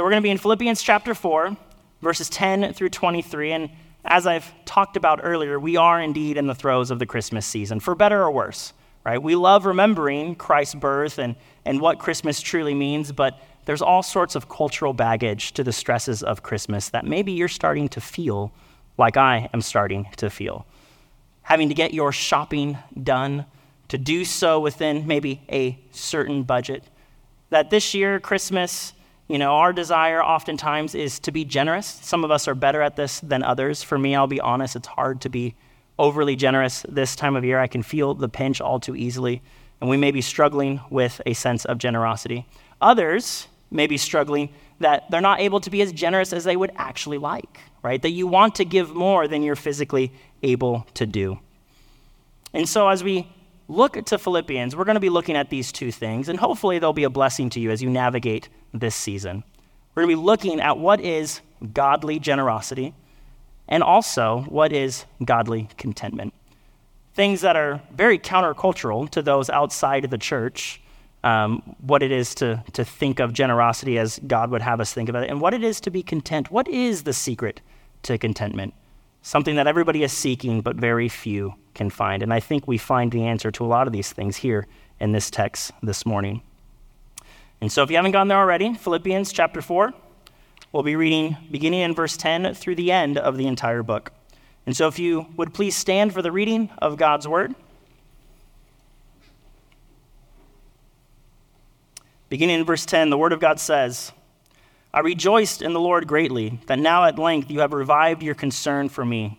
So we're going to be in Philippians chapter 4, verses 10 through 23. And as I've talked about earlier, we are indeed in the throes of the Christmas season, for better or worse, right? We love remembering Christ's birth and, and what Christmas truly means, but there's all sorts of cultural baggage to the stresses of Christmas that maybe you're starting to feel like I am starting to feel. Having to get your shopping done, to do so within maybe a certain budget. That this year, Christmas, you know, our desire oftentimes is to be generous. Some of us are better at this than others. For me, I'll be honest, it's hard to be overly generous this time of year. I can feel the pinch all too easily, and we may be struggling with a sense of generosity. Others may be struggling that they're not able to be as generous as they would actually like, right? That you want to give more than you're physically able to do. And so, as we look to Philippians, we're going to be looking at these two things, and hopefully they'll be a blessing to you as you navigate this season. We're going to be looking at what is godly generosity and also what is godly contentment. Things that are very countercultural to those outside of the church, um, what it is to, to think of generosity as God would have us think about it, and what it is to be content. What is the secret to contentment? Something that everybody is seeking, but very few can find. And I think we find the answer to a lot of these things here in this text this morning. And so if you haven't gone there already, Philippians chapter 4, we'll be reading beginning in verse 10 through the end of the entire book. And so if you would please stand for the reading of God's word. Beginning in verse 10, the Word of God says, I rejoiced in the Lord greatly that now at length you have revived your concern for me.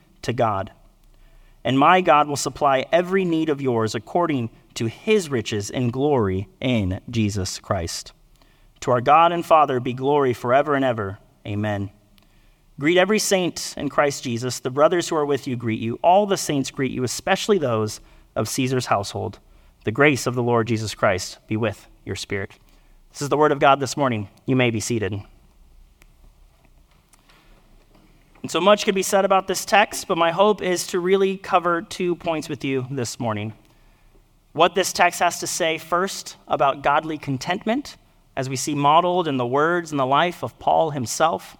to God. And my God will supply every need of yours according to his riches and glory in Jesus Christ. To our God and Father be glory forever and ever. Amen. Greet every saint in Christ Jesus. The brothers who are with you greet you. All the saints greet you, especially those of Caesar's household. The grace of the Lord Jesus Christ be with your spirit. This is the word of God this morning. You may be seated. And so much could be said about this text, but my hope is to really cover two points with you this morning. What this text has to say first about godly contentment, as we see modeled in the words and the life of Paul himself,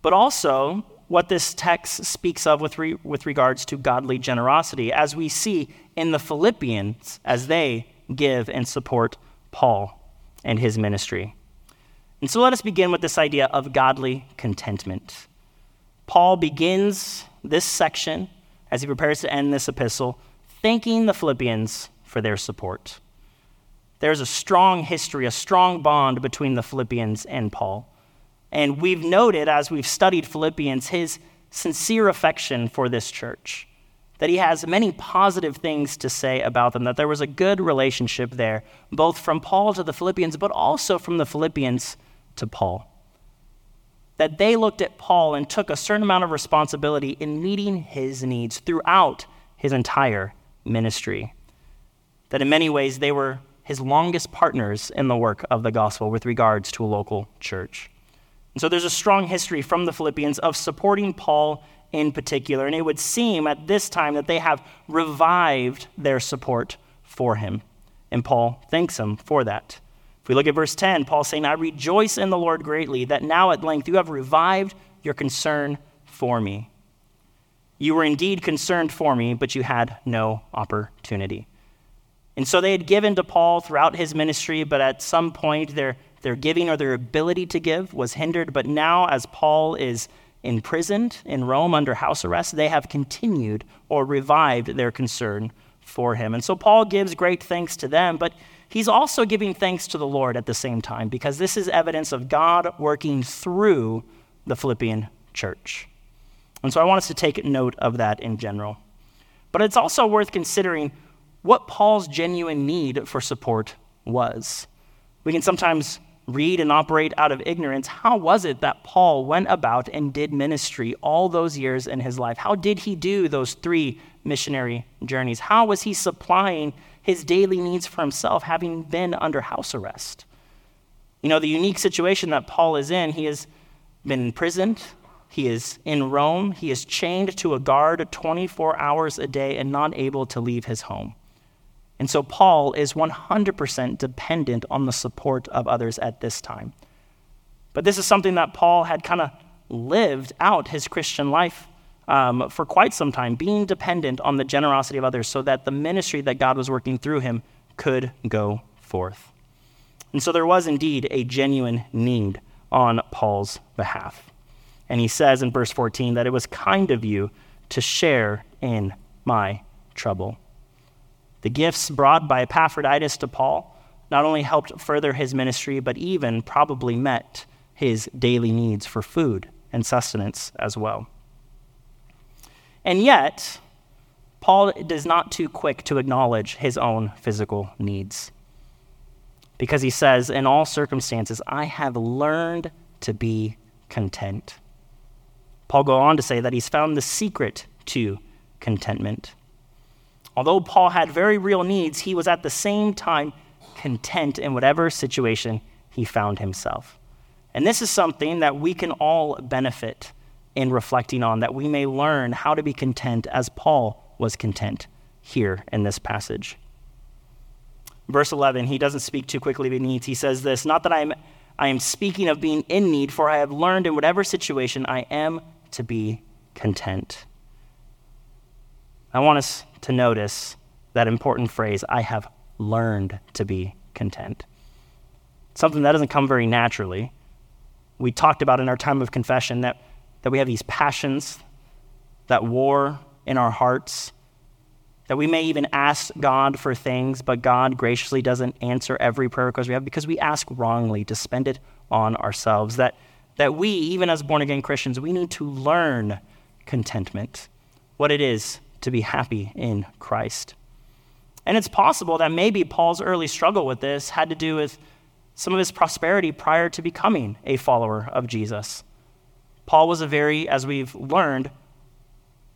but also what this text speaks of with, re- with regards to godly generosity, as we see in the Philippians as they give and support Paul and his ministry. And so let us begin with this idea of godly contentment. Paul begins this section as he prepares to end this epistle, thanking the Philippians for their support. There's a strong history, a strong bond between the Philippians and Paul. And we've noted as we've studied Philippians his sincere affection for this church that he has many positive things to say about them, that there was a good relationship there, both from Paul to the Philippians, but also from the Philippians to Paul. That they looked at Paul and took a certain amount of responsibility in meeting his needs throughout his entire ministry. That in many ways they were his longest partners in the work of the gospel with regards to a local church. And so there's a strong history from the Philippians of supporting Paul in particular. And it would seem at this time that they have revived their support for him. And Paul thanks him for that. If we look at verse 10, Paul saying, I rejoice in the Lord greatly that now at length you have revived your concern for me. You were indeed concerned for me, but you had no opportunity. And so they had given to Paul throughout his ministry, but at some point their, their giving or their ability to give was hindered. But now, as Paul is imprisoned in Rome under house arrest, they have continued or revived their concern for him. And so Paul gives great thanks to them, but he's also giving thanks to the Lord at the same time because this is evidence of God working through the Philippian church. And so I want us to take note of that in general. But it's also worth considering what Paul's genuine need for support was. We can sometimes read and operate out of ignorance. How was it that Paul went about and did ministry all those years in his life? How did he do those three missionary journeys? How was he supplying his daily needs for himself, having been under house arrest? You know, the unique situation that Paul is in, he has been imprisoned, he is in Rome, he is chained to a guard 24 hours a day and not able to leave his home. And so Paul is 100% dependent on the support of others at this time. But this is something that Paul had kind of lived out his Christian life um, for quite some time, being dependent on the generosity of others so that the ministry that God was working through him could go forth. And so there was indeed a genuine need on Paul's behalf. And he says in verse 14 that it was kind of you to share in my trouble. The gifts brought by Epaphroditus to Paul not only helped further his ministry, but even probably met his daily needs for food and sustenance as well. And yet, Paul is not too quick to acknowledge his own physical needs. Because he says, In all circumstances, I have learned to be content. Paul goes on to say that he's found the secret to contentment. Although Paul had very real needs, he was at the same time content in whatever situation he found himself. And this is something that we can all benefit in reflecting on, that we may learn how to be content as Paul was content here in this passage. Verse 11, he doesn't speak too quickly needs. He says this Not that I am, I am speaking of being in need, for I have learned in whatever situation I am to be content. I want us to notice that important phrase I have learned to be content. Something that doesn't come very naturally. We talked about in our time of confession that, that we have these passions that war in our hearts, that we may even ask God for things, but God graciously doesn't answer every prayer request we have because we ask wrongly to spend it on ourselves. That, that we, even as born again Christians, we need to learn contentment, what it is to be happy in Christ. And it's possible that maybe Paul's early struggle with this had to do with some of his prosperity prior to becoming a follower of Jesus. Paul was a very, as we've learned,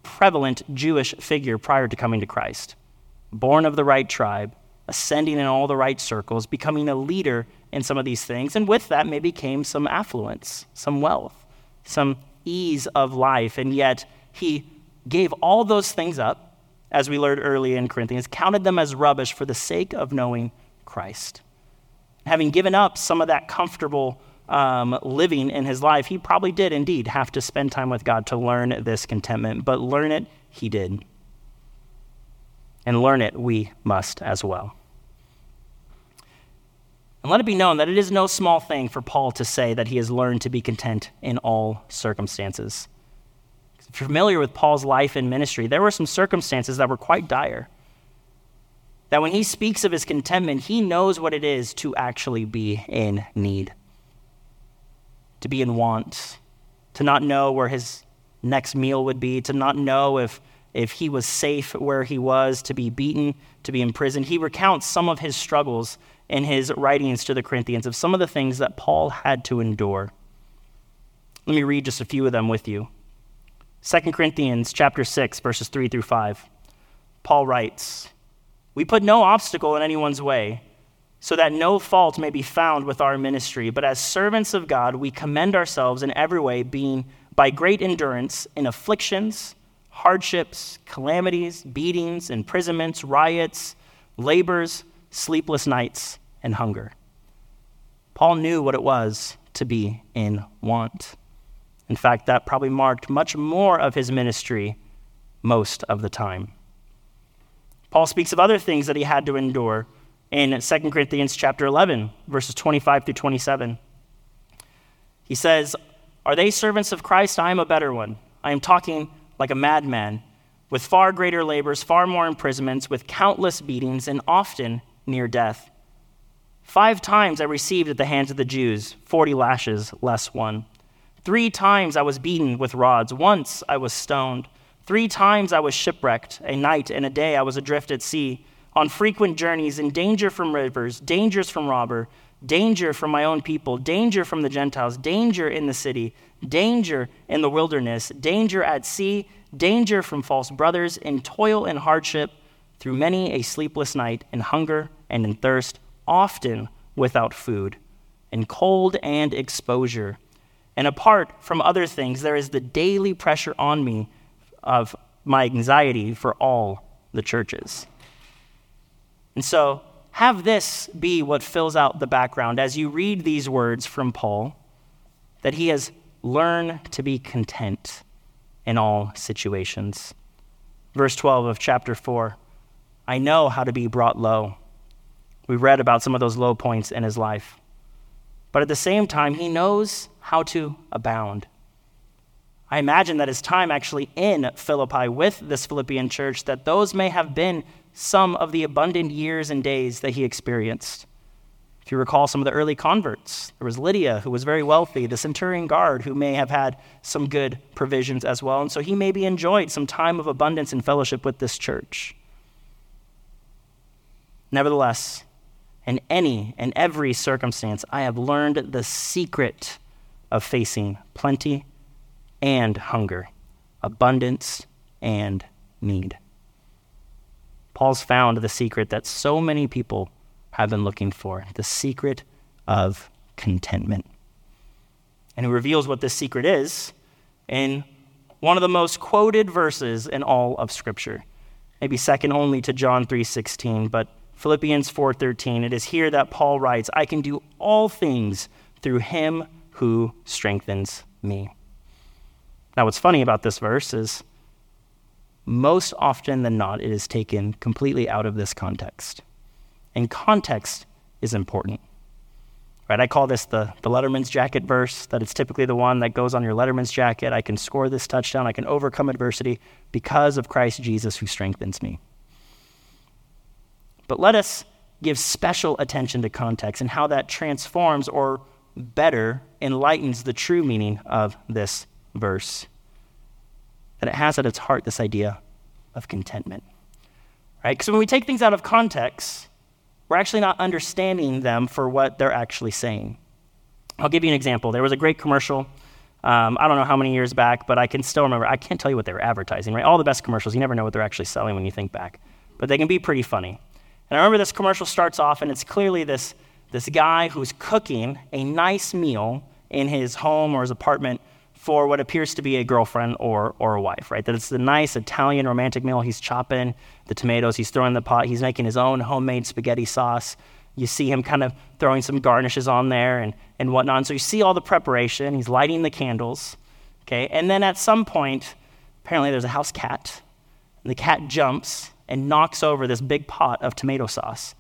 prevalent Jewish figure prior to coming to Christ. Born of the right tribe, ascending in all the right circles, becoming a leader in some of these things. And with that, maybe came some affluence, some wealth, some ease of life. And yet, he gave all those things up, as we learned early in Corinthians, counted them as rubbish for the sake of knowing Christ. Having given up some of that comfortable um, living in his life, he probably did indeed have to spend time with God to learn this contentment, but learn it he did. And learn it we must as well. And let it be known that it is no small thing for Paul to say that he has learned to be content in all circumstances If you're familiar with Paul's life and ministry, there were some circumstances that were quite dire. That when he speaks of his contentment, he knows what it is to actually be in need, to be in want, to not know where his next meal would be, to not know if, if he was safe where he was, to be beaten, to be imprisoned. He recounts some of his struggles in his writings to the Corinthians of some of the things that Paul had to endure. Let me read just a few of them with you. 2 Corinthians chapter 6 verses 3 through 5. Paul writes, "We put no obstacle in anyone's way, so that no fault may be found with our ministry, but as servants of God, we commend ourselves in every way being by great endurance in afflictions, hardships, calamities, beatings, imprisonments, riots, labors, sleepless nights, and hunger." Paul knew what it was to be in want. In fact, that probably marked much more of his ministry most of the time. Paul speaks of other things that he had to endure in 2 Corinthians chapter 11, verses 25 through 27. He says, Are they servants of Christ? I am a better one. I am talking like a madman, with far greater labors, far more imprisonments, with countless beatings, and often near death. Five times I received at the hands of the Jews 40 lashes less one. Three times I was beaten with rods. Once I was stoned. Three times I was shipwrecked. A night and a day I was adrift at sea, on frequent journeys, in danger from rivers, dangers from robber, danger from my own people, danger from the Gentiles, danger in the city, danger in the wilderness, danger at sea, danger from false brothers, in toil and hardship, through many a sleepless night, in hunger and in thirst, often without food, in cold and exposure. And apart from other things, there is the daily pressure on me of my anxiety for all the churches. And so, have this be what fills out the background as you read these words from Paul that he has learned to be content in all situations. Verse 12 of chapter 4 I know how to be brought low. We read about some of those low points in his life. But at the same time, he knows how to abound. I imagine that his time actually in Philippi with this Philippian church, that those may have been some of the abundant years and days that he experienced. If you recall some of the early converts, there was Lydia, who was very wealthy, the centurion guard, who may have had some good provisions as well. And so he maybe enjoyed some time of abundance and fellowship with this church. Nevertheless, in any and every circumstance, I have learned the secret of facing plenty and hunger, abundance and need. Paul's found the secret that so many people have been looking for the secret of contentment. And he reveals what this secret is in one of the most quoted verses in all of Scripture, maybe second only to John 3:16, but Philippians 4:13. It is here that Paul writes, "I can do all things through him who strengthens me." Now, what's funny about this verse is most often than not, it is taken completely out of this context. And context is important. Right? I call this the, the Letterman's jacket verse, that it's typically the one that goes on your Letterman's jacket. I can score this touchdown, I can overcome adversity because of Christ Jesus who strengthens me. But let us give special attention to context and how that transforms or better enlightens the true meaning of this verse that it has at its heart this idea of contentment. Right? Because when we take things out of context, we're actually not understanding them for what they're actually saying. I'll give you an example. There was a great commercial. Um, I don't know how many years back, but I can still remember. I can't tell you what they were advertising, right? All the best commercials, you never know what they're actually selling when you think back, but they can be pretty funny. And I remember this commercial starts off, and it's clearly this, this guy who's cooking a nice meal in his home or his apartment for what appears to be a girlfriend or, or a wife, right? That it's the nice Italian romantic meal. He's chopping the tomatoes, he's throwing the pot, he's making his own homemade spaghetti sauce. You see him kind of throwing some garnishes on there and, and whatnot. And so you see all the preparation. He's lighting the candles, okay? And then at some point, apparently there's a house cat, and the cat jumps and knocks over this big pot of tomato sauce.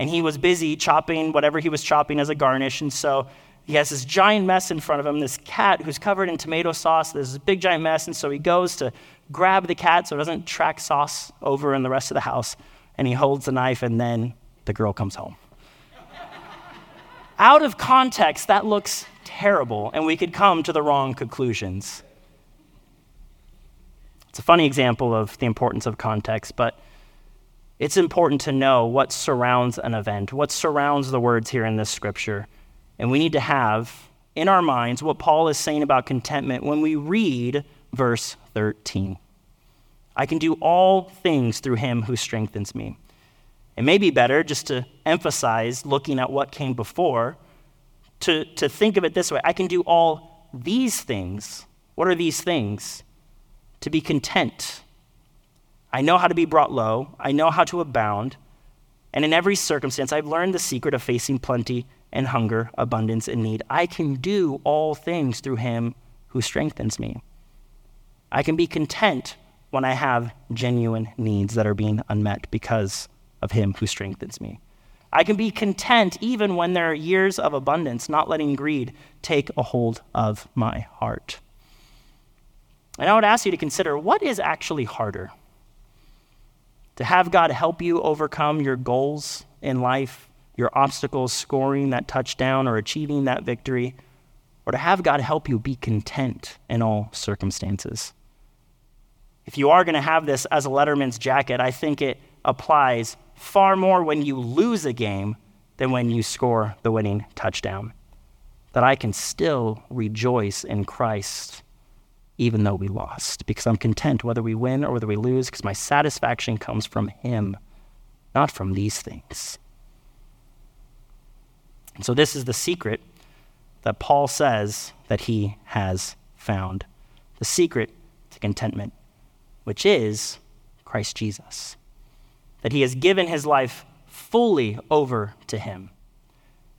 And he was busy chopping whatever he was chopping as a garnish, and so he has this giant mess in front of him, this cat who's covered in tomato sauce. There's this big giant mess, and so he goes to grab the cat so it doesn't track sauce over in the rest of the house, and he holds the knife, and then the girl comes home. Out of context, that looks terrible, and we could come to the wrong conclusions. It's a funny example of the importance of context, but it's important to know what surrounds an event, what surrounds the words here in this scripture. And we need to have in our minds what Paul is saying about contentment when we read verse 13. I can do all things through him who strengthens me. It may be better just to emphasize looking at what came before, to, to think of it this way I can do all these things. What are these things? To be content. I know how to be brought low, I know how to abound, and in every circumstance, I've learned the secret of facing plenty and hunger, abundance and need. I can do all things through him who strengthens me. I can be content when I have genuine needs that are being unmet because of him who strengthens me. I can be content even when there are years of abundance, not letting greed take a hold of my heart. And I would ask you to consider what is actually harder? To have God help you overcome your goals in life, your obstacles, scoring that touchdown or achieving that victory, or to have God help you be content in all circumstances. If you are going to have this as a letterman's jacket, I think it applies far more when you lose a game than when you score the winning touchdown. That I can still rejoice in Christ even though we lost, because I'm content whether we win or whether we lose, because my satisfaction comes from Him, not from these things. And so, this is the secret that Paul says that he has found the secret to contentment, which is Christ Jesus. That he has given his life fully over to him.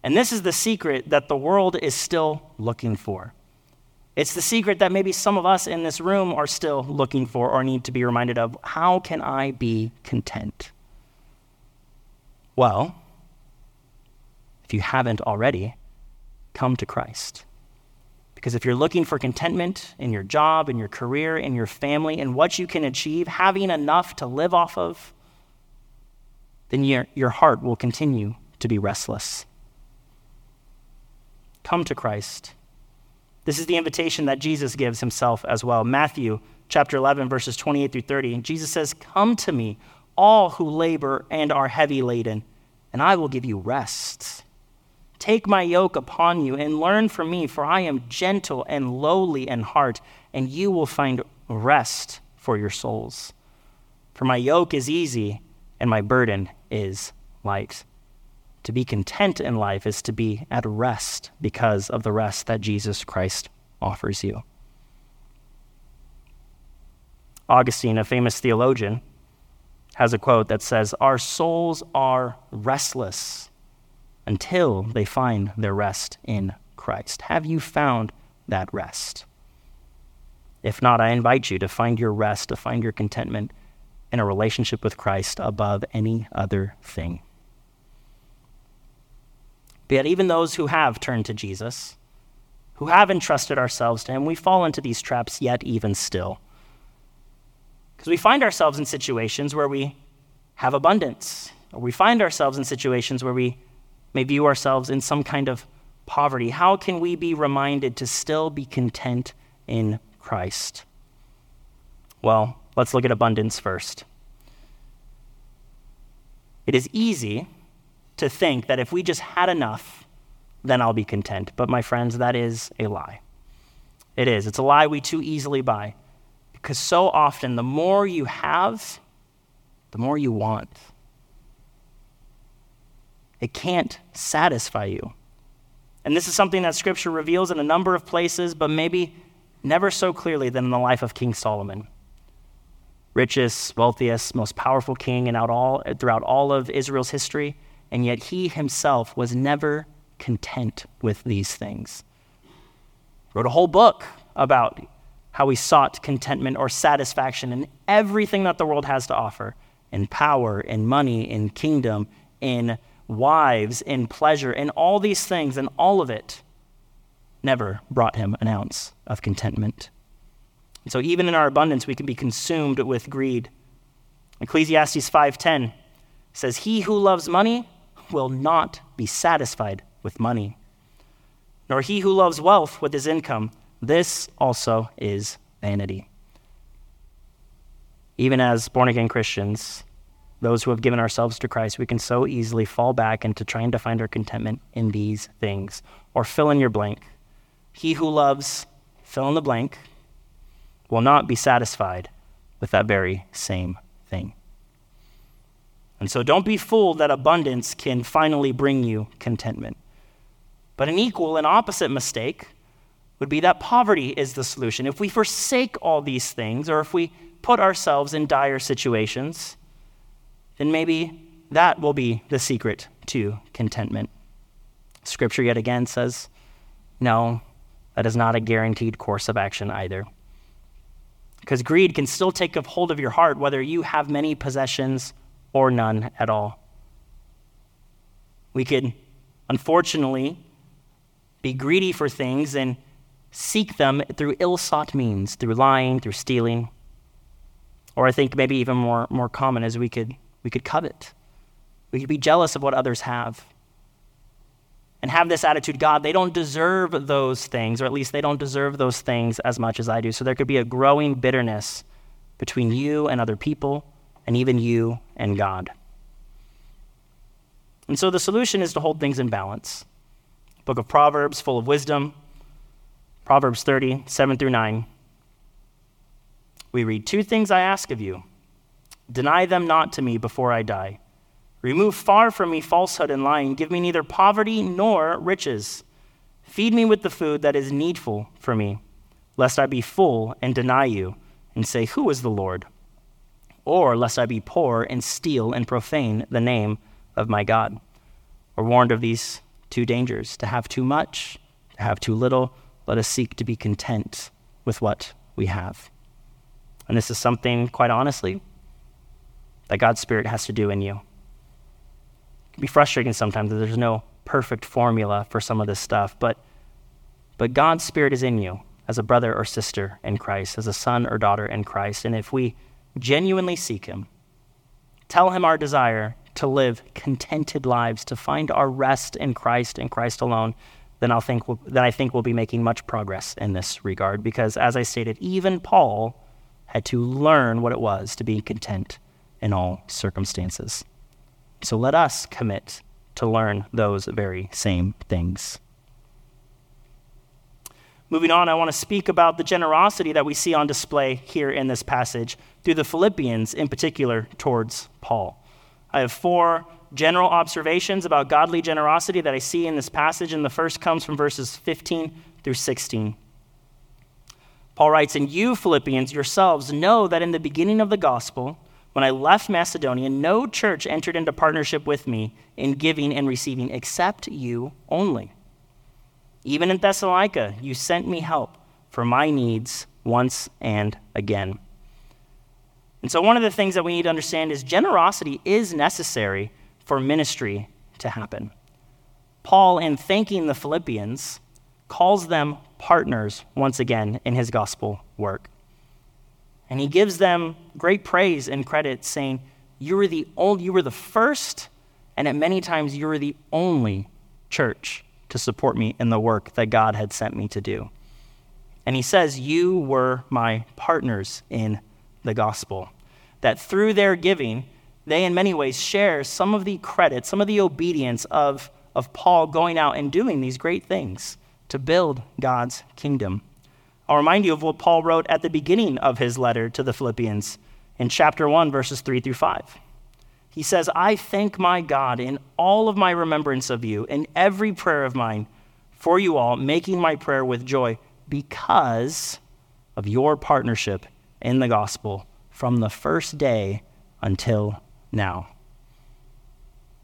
And this is the secret that the world is still looking for. It's the secret that maybe some of us in this room are still looking for or need to be reminded of. How can I be content? Well, if you haven't already, come to Christ. Because if you're looking for contentment in your job, in your career, in your family, in what you can achieve, having enough to live off of, then your, your heart will continue to be restless. Come to Christ. This is the invitation that Jesus gives himself as well. Matthew chapter 11, verses 28 through 30. Jesus says, Come to me, all who labor and are heavy laden, and I will give you rest. Take my yoke upon you and learn from me, for I am gentle and lowly in heart, and you will find rest for your souls. For my yoke is easy and my burden is light. To be content in life is to be at rest because of the rest that Jesus Christ offers you. Augustine, a famous theologian, has a quote that says, Our souls are restless until they find their rest in Christ. Have you found that rest? If not, I invite you to find your rest, to find your contentment in a relationship with Christ above any other thing. But yet, even those who have turned to Jesus, who have entrusted ourselves to Him, we fall into these traps yet, even still. Because we find ourselves in situations where we have abundance, or we find ourselves in situations where we may view ourselves in some kind of poverty, how can we be reminded to still be content in Christ? Well, let's look at abundance first. It is easy to think that if we just had enough, then I'll be content. But my friends, that is a lie. It is. It's a lie we too easily buy. Because so often, the more you have, the more you want. It can't satisfy you. And this is something that Scripture reveals in a number of places, but maybe never so clearly than in the life of King Solomon. Richest, wealthiest, most powerful king in all, throughout all of Israel's history, and yet he himself was never content with these things. Wrote a whole book about how he sought contentment or satisfaction in everything that the world has to offer in power, in money, in kingdom, in wives, in pleasure, in all these things, and all of it never brought him an ounce of contentment. And so even in our abundance, we can be consumed with greed. Ecclesiastes 5:10 says, "He who loves money will not be satisfied with money, nor he who loves wealth with his income. This also is vanity." Even as born again Christians, those who have given ourselves to Christ, we can so easily fall back into trying to find our contentment in these things. Or fill in your blank. He who loves, fill in the blank, will not be satisfied with that very same thing. And so don't be fooled that abundance can finally bring you contentment. But an equal and opposite mistake would be that poverty is the solution. If we forsake all these things, or if we put ourselves in dire situations, then maybe that will be the secret to contentment. Scripture yet again says, no, that is not a guaranteed course of action either. Because greed can still take hold of your heart whether you have many possessions or none at all. We could, unfortunately, be greedy for things and seek them through ill sought means, through lying, through stealing. Or I think maybe even more, more common is we could, we could covet. We could be jealous of what others have. And have this attitude God, they don't deserve those things, or at least they don't deserve those things as much as I do. So there could be a growing bitterness between you and other people, and even you and God. And so the solution is to hold things in balance. Book of Proverbs, full of wisdom, Proverbs 30, 7 through 9. We read, Two things I ask of you deny them not to me before I die. Remove far from me falsehood and lying. Give me neither poverty nor riches. Feed me with the food that is needful for me, lest I be full and deny you and say, Who is the Lord? Or lest I be poor and steal and profane the name of my God. We're warned of these two dangers to have too much, to have too little. Let us seek to be content with what we have. And this is something, quite honestly, that God's Spirit has to do in you. It can be frustrating sometimes that there's no perfect formula for some of this stuff, but, but God's Spirit is in you as a brother or sister in Christ, as a son or daughter in Christ. And if we genuinely seek Him, tell Him our desire to live contented lives, to find our rest in Christ and Christ alone, then, I'll think we'll, then I think we'll be making much progress in this regard. Because, as I stated, even Paul had to learn what it was to be content in all circumstances. So let us commit to learn those very same things. Moving on, I want to speak about the generosity that we see on display here in this passage through the Philippians, in particular, towards Paul. I have four general observations about godly generosity that I see in this passage, and the first comes from verses 15 through 16. Paul writes, And you, Philippians, yourselves know that in the beginning of the gospel, when I left Macedonia, no church entered into partnership with me in giving and receiving except you only. Even in Thessalonica, you sent me help for my needs once and again. And so, one of the things that we need to understand is generosity is necessary for ministry to happen. Paul, in thanking the Philippians, calls them partners once again in his gospel work. And he gives them great praise and credit, saying, You were the only, you were the first, and at many times you were the only church to support me in the work that God had sent me to do. And he says, You were my partners in the gospel. That through their giving, they in many ways share some of the credit, some of the obedience of, of Paul going out and doing these great things to build God's kingdom. I'll remind you of what Paul wrote at the beginning of his letter to the Philippians in chapter 1, verses 3 through 5. He says, I thank my God in all of my remembrance of you, in every prayer of mine for you all, making my prayer with joy because of your partnership in the gospel from the first day until now.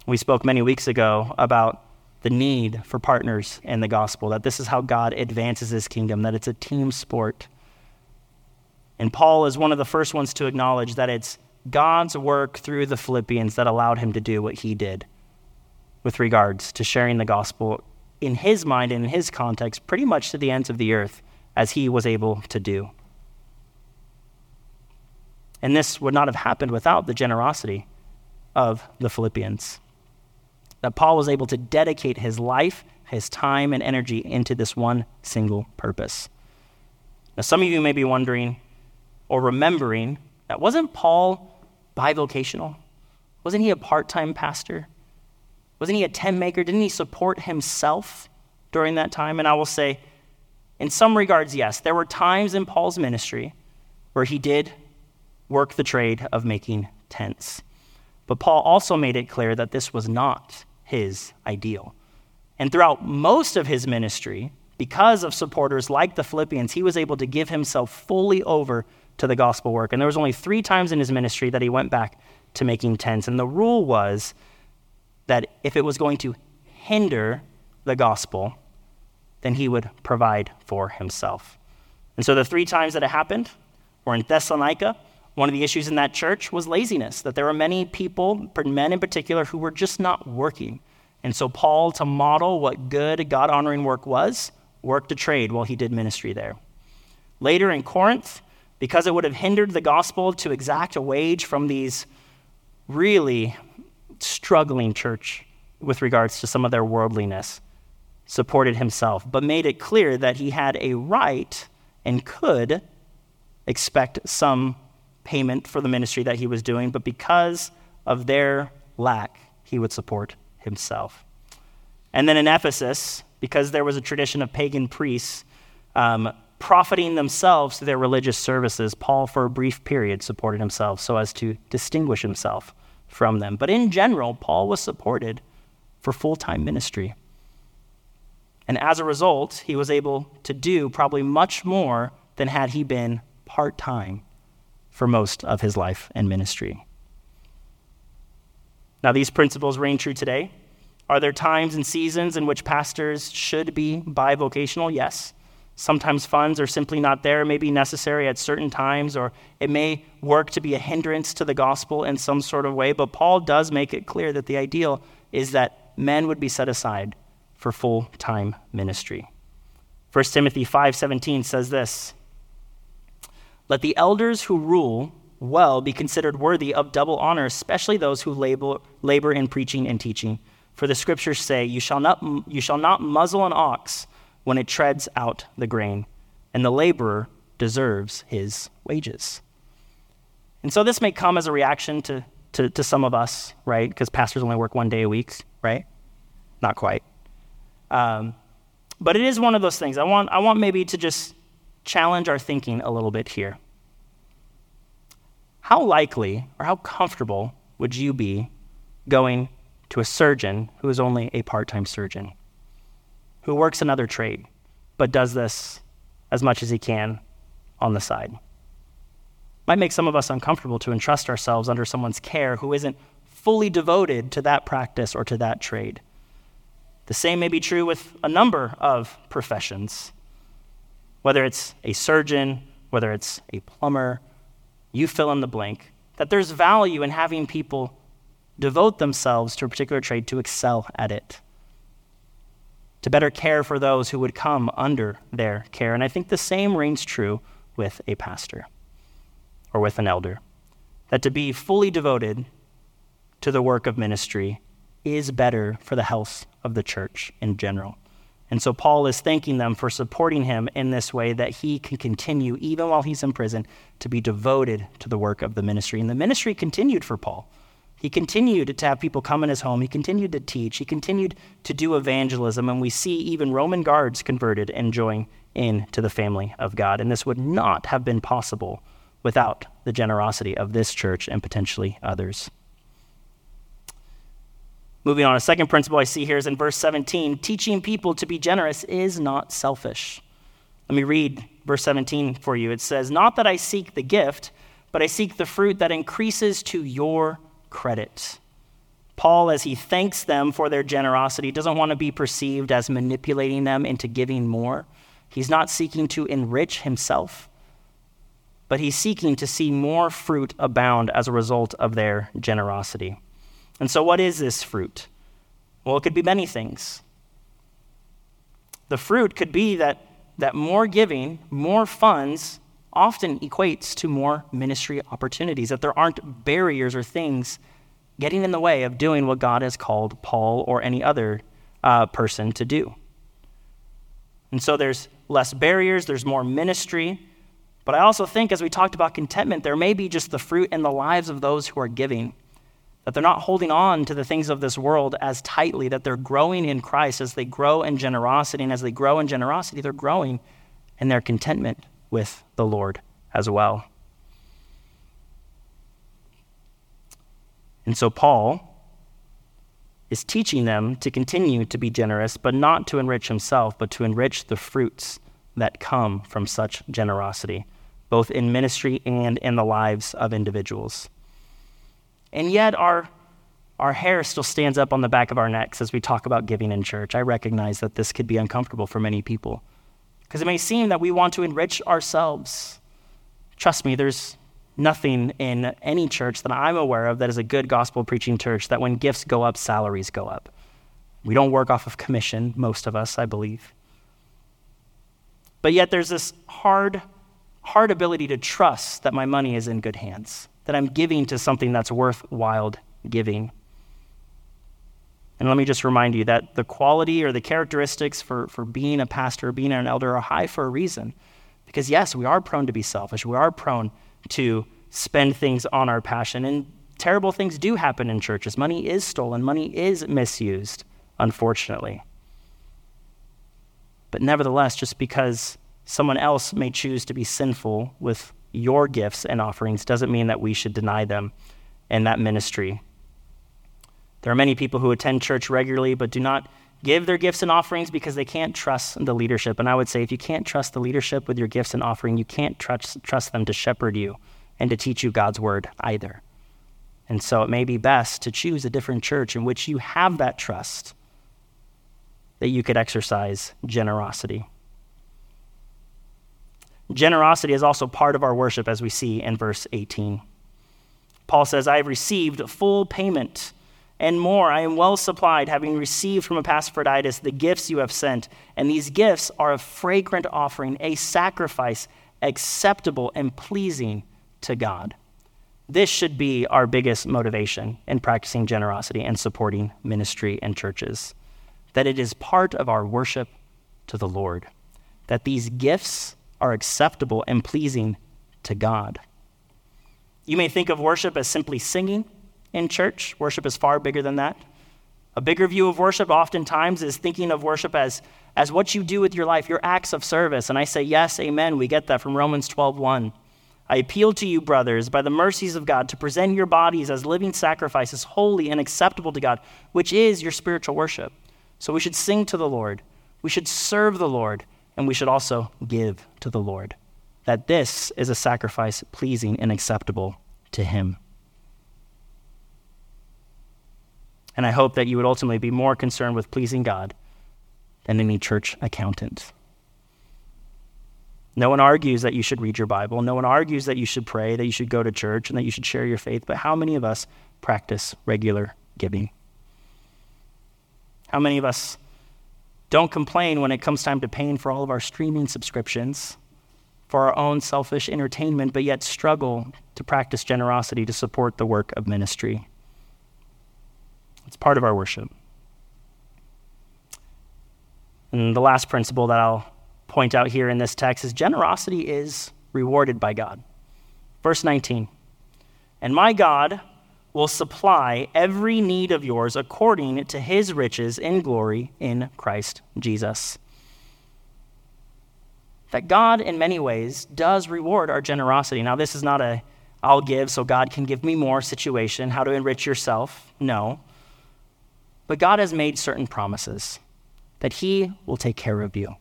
We spoke many weeks ago about the need for partners in the gospel, that this is how God advances his kingdom, that it's a team sport. And Paul is one of the first ones to acknowledge that it's God's work through the Philippians that allowed him to do what he did with regards to sharing the gospel in his mind and in his context, pretty much to the ends of the earth, as he was able to do. And this would not have happened without the generosity of the Philippians. That Paul was able to dedicate his life, his time, and energy into this one single purpose. Now, some of you may be wondering or remembering that wasn't Paul bivocational? Wasn't he a part time pastor? Wasn't he a tent maker? Didn't he support himself during that time? And I will say, in some regards, yes. There were times in Paul's ministry where he did work the trade of making tents. But Paul also made it clear that this was not his ideal. And throughout most of his ministry, because of supporters like the Philippians, he was able to give himself fully over to the gospel work. And there was only three times in his ministry that he went back to making tents. And the rule was that if it was going to hinder the gospel, then he would provide for himself. And so the three times that it happened were in Thessalonica, one of the issues in that church was laziness, that there were many people, men in particular, who were just not working. And so, Paul, to model what good, God honoring work was, worked a trade while he did ministry there. Later in Corinth, because it would have hindered the gospel to exact a wage from these really struggling church with regards to some of their worldliness, supported himself, but made it clear that he had a right and could expect some payment for the ministry that he was doing, but because of their lack, he would support himself. And then in Ephesus, because there was a tradition of pagan priests um, profiting themselves through their religious services, Paul, for a brief period, supported himself so as to distinguish himself from them. But in general, Paul was supported for full time ministry. And as a result, he was able to do probably much more than had he been part time for most of his life and ministry. Now, these principles reign true today. Are there times and seasons in which pastors should be bivocational? Yes. Sometimes funds are simply not there, may be necessary at certain times, or it may work to be a hindrance to the gospel in some sort of way. But Paul does make it clear that the ideal is that men would be set aside for full time ministry. 1 Timothy 5:17 says this: Let the elders who rule well be considered worthy of double honor, especially those who labor, labor in preaching and teaching. For the scriptures say, you shall, not, you shall not muzzle an ox when it treads out the grain, and the laborer deserves his wages. And so this may come as a reaction to, to, to some of us, right? Because pastors only work one day a week, right? Not quite. Um, but it is one of those things. I want, I want maybe to just challenge our thinking a little bit here. How likely or how comfortable would you be going to a surgeon who is only a part time surgeon, who works another trade, but does this as much as he can on the side? Might make some of us uncomfortable to entrust ourselves under someone's care who isn't fully devoted to that practice or to that trade. The same may be true with a number of professions, whether it's a surgeon, whether it's a plumber, you fill in the blank, that there's value in having people devote themselves to a particular trade to excel at it, to better care for those who would come under their care. And I think the same reigns true with a pastor or with an elder, that to be fully devoted to the work of ministry is better for the health of the church in general. And so Paul is thanking them for supporting him in this way that he can continue, even while he's in prison, to be devoted to the work of the ministry. And the ministry continued for Paul. He continued to have people come in his home. He continued to teach. He continued to do evangelism. And we see even Roman guards converted and join into the family of God. And this would not have been possible without the generosity of this church and potentially others. Moving on, a second principle I see here is in verse 17 teaching people to be generous is not selfish. Let me read verse 17 for you. It says, Not that I seek the gift, but I seek the fruit that increases to your credit. Paul, as he thanks them for their generosity, doesn't want to be perceived as manipulating them into giving more. He's not seeking to enrich himself, but he's seeking to see more fruit abound as a result of their generosity. And so, what is this fruit? Well, it could be many things. The fruit could be that, that more giving, more funds, often equates to more ministry opportunities, that there aren't barriers or things getting in the way of doing what God has called Paul or any other uh, person to do. And so there's less barriers, there's more ministry. But I also think, as we talked about contentment, there may be just the fruit in the lives of those who are giving that they're not holding on to the things of this world as tightly, that they're growing in Christ as they grow in generosity. And as they grow in generosity, they're growing in their contentment with the Lord as well. And so Paul is teaching them to continue to be generous, but not to enrich himself, but to enrich the fruits that come from such generosity, both in ministry and in the lives of individuals. And yet, our, our hair still stands up on the back of our necks as we talk about giving in church. I recognize that this could be uncomfortable for many people because it may seem that we want to enrich ourselves. Trust me, there's nothing in any church that I'm aware of that is a good gospel preaching church that when gifts go up, salaries go up. We don't work off of commission, most of us, I believe. But yet there's this hard, hard ability to trust that my money is in good hands, that I'm giving to something that's worthwhile giving. And let me just remind you that the quality or the characteristics for, for being a pastor, being an elder, are high for a reason. Because, yes, we are prone to be selfish. We are prone to spend things on our passion. And terrible things do happen in churches. Money is stolen, money is misused, unfortunately. But nevertheless, just because someone else may choose to be sinful with your gifts and offerings doesn't mean that we should deny them in that ministry. There are many people who attend church regularly but do not give their gifts and offerings because they can't trust the leadership. And I would say if you can't trust the leadership with your gifts and offering, you can't trust, trust them to shepherd you and to teach you God's word either. And so it may be best to choose a different church in which you have that trust that you could exercise generosity. Generosity is also part of our worship, as we see in verse 18. Paul says, I have received full payment and more. I am well supplied, having received from Epaphroditus the gifts you have sent. And these gifts are a fragrant offering, a sacrifice acceptable and pleasing to God. This should be our biggest motivation in practicing generosity and supporting ministry and churches. That it is part of our worship to the Lord. That these gifts are acceptable and pleasing to God. You may think of worship as simply singing in church. Worship is far bigger than that. A bigger view of worship oftentimes is thinking of worship as, as what you do with your life, your acts of service. And I say, yes, amen. We get that from Romans 12 1. I appeal to you, brothers, by the mercies of God, to present your bodies as living sacrifices, holy and acceptable to God, which is your spiritual worship. So we should sing to the Lord, we should serve the Lord, and we should also give to the Lord. That this is a sacrifice pleasing and acceptable to Him. And I hope that you would ultimately be more concerned with pleasing God than any church accountant. No one argues that you should read your Bible. No one argues that you should pray, that you should go to church, and that you should share your faith. But how many of us practice regular giving? How many of us don't complain when it comes time to paying for all of our streaming subscriptions for our own selfish entertainment, but yet struggle to practice generosity to support the work of ministry? It's part of our worship. And the last principle that I'll point out here in this text is generosity is rewarded by God. Verse 19 And my God will supply every need of yours according to his riches in glory in Christ Jesus. That God, in many ways, does reward our generosity. Now, this is not a I'll give so God can give me more situation, how to enrich yourself. No. But God has made certain promises that He will take care of you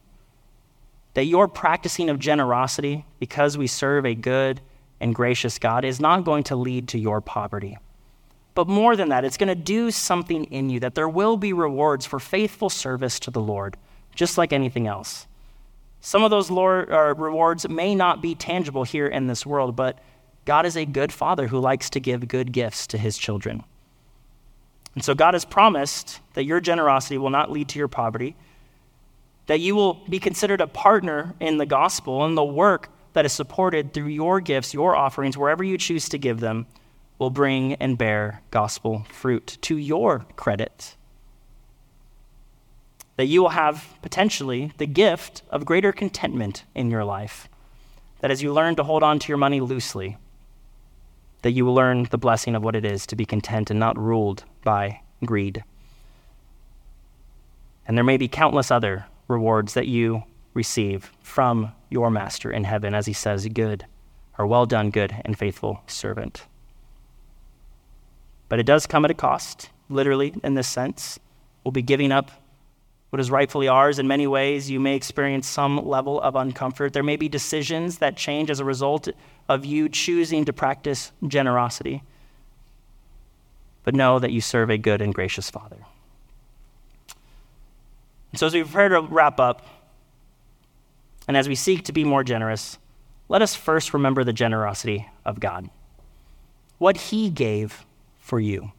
that your practicing of generosity, because we serve a good and gracious God, is not going to lead to your poverty. But more than that, it's going to do something in you, that there will be rewards for faithful service to the Lord, just like anything else. Some of those Lord, uh, rewards may not be tangible here in this world, but God is a good father who likes to give good gifts to his children. And so God has promised that your generosity will not lead to your poverty, that you will be considered a partner in the gospel and the work that is supported through your gifts, your offerings, wherever you choose to give them, will bring and bear gospel fruit to your credit. That you will have potentially the gift of greater contentment in your life. That as you learn to hold on to your money loosely, that you will learn the blessing of what it is to be content and not ruled by greed. And there may be countless other rewards that you receive from your master in heaven, as he says, Good, or well done, good and faithful servant. But it does come at a cost, literally, in this sense. We'll be giving up what is rightfully ours. In many ways, you may experience some level of uncomfort. There may be decisions that change as a result of you choosing to practice generosity. But know that you serve a good and gracious Father. So, as we prepare to wrap up, and as we seek to be more generous, let us first remember the generosity of God, what He gave for you.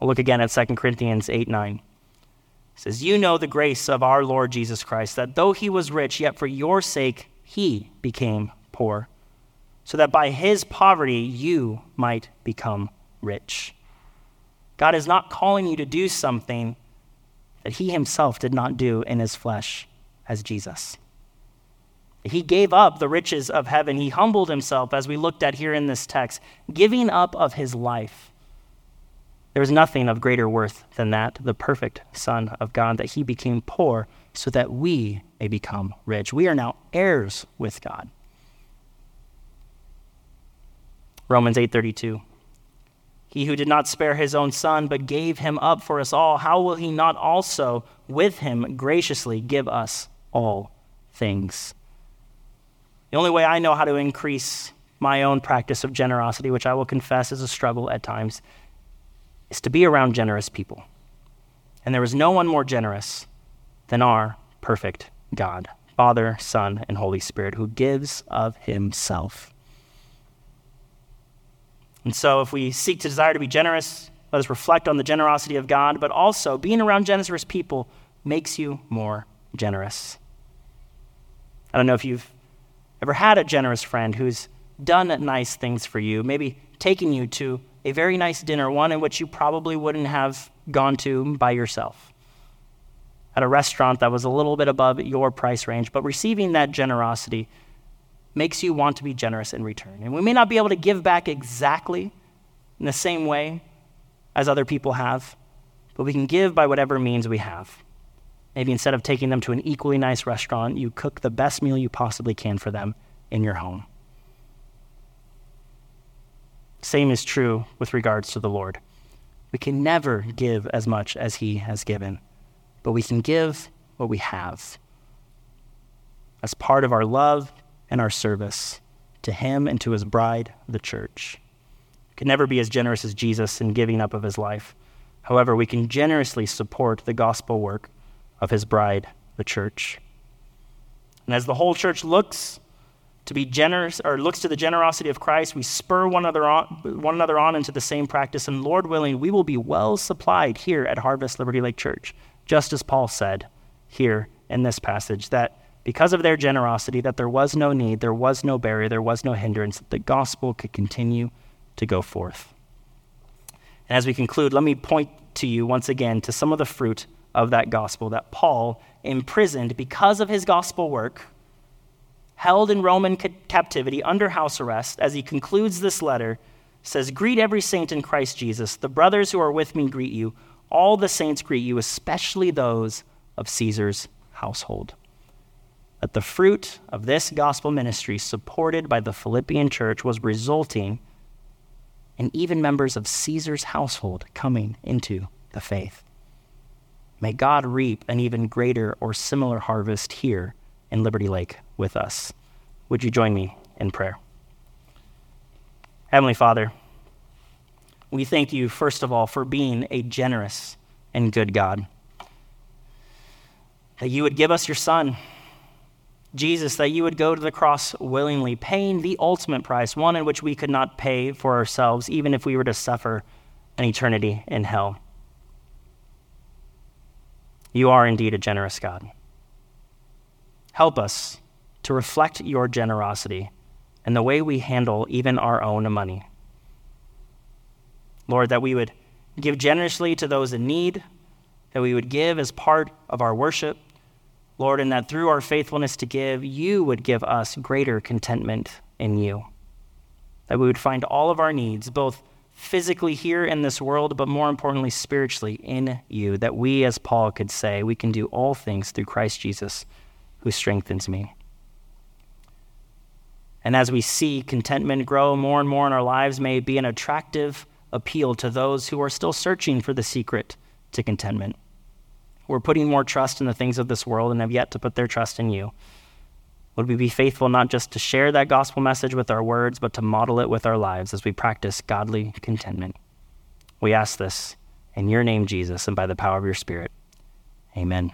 I'll look again at 2 Corinthians 8 9. He says, You know the grace of our Lord Jesus Christ, that though he was rich, yet for your sake he became poor, so that by his poverty you might become rich. God is not calling you to do something that he himself did not do in his flesh as Jesus. He gave up the riches of heaven. He humbled himself, as we looked at here in this text, giving up of his life. There is nothing of greater worth than that, the perfect Son of God, that he became poor so that we may become rich. We are now heirs with God. Romans 8:32 He who did not spare his own son but gave him up for us all how will he not also with him graciously give us all things the only way I know how to increase my own practice of generosity, which I will confess is a struggle at times, is to be around generous people. And there is no one more generous than our perfect God, Father, Son, and Holy Spirit, who gives of himself. And so, if we seek to desire to be generous, let us reflect on the generosity of God, but also being around generous people makes you more generous. I don't know if you've Ever had a generous friend who's done nice things for you, maybe taken you to a very nice dinner, one in which you probably wouldn't have gone to by yourself? At a restaurant that was a little bit above your price range, but receiving that generosity makes you want to be generous in return. And we may not be able to give back exactly in the same way as other people have, but we can give by whatever means we have. Maybe instead of taking them to an equally nice restaurant, you cook the best meal you possibly can for them in your home. Same is true with regards to the Lord. We can never give as much as He has given, but we can give what we have as part of our love and our service to Him and to His bride, the church. We can never be as generous as Jesus in giving up of His life. However, we can generously support the gospel work of his bride, the church. And as the whole church looks to be generous or looks to the generosity of Christ, we spur one another on, one another on into the same practice. And Lord willing, we will be well supplied here at Harvest Liberty Lake Church, just as Paul said here in this passage that because of their generosity, that there was no need, there was no barrier, there was no hindrance, that the gospel could continue to go forth. And as we conclude, let me point to you once again to some of the fruit of that gospel that Paul, imprisoned because of his gospel work, held in Roman captivity under house arrest, as he concludes this letter, says, Greet every saint in Christ Jesus. The brothers who are with me greet you. All the saints greet you, especially those of Caesar's household. That the fruit of this gospel ministry, supported by the Philippian church, was resulting in even members of Caesar's household coming into the faith. May God reap an even greater or similar harvest here in Liberty Lake with us. Would you join me in prayer? Heavenly Father, we thank you, first of all, for being a generous and good God. That you would give us your Son, Jesus, that you would go to the cross willingly, paying the ultimate price, one in which we could not pay for ourselves, even if we were to suffer an eternity in hell. You are indeed a generous God. Help us to reflect your generosity in the way we handle even our own money. Lord, that we would give generously to those in need, that we would give as part of our worship, Lord, and that through our faithfulness to give, you would give us greater contentment in you. That we would find all of our needs, both physically here in this world, but more importantly, spiritually in you, that we, as Paul could say, we can do all things through Christ Jesus who strengthens me. And as we see contentment grow more and more in our lives, may it be an attractive appeal to those who are still searching for the secret to contentment. We're putting more trust in the things of this world and have yet to put their trust in you. Would we be faithful not just to share that gospel message with our words, but to model it with our lives as we practice godly contentment? We ask this in your name, Jesus, and by the power of your Spirit. Amen.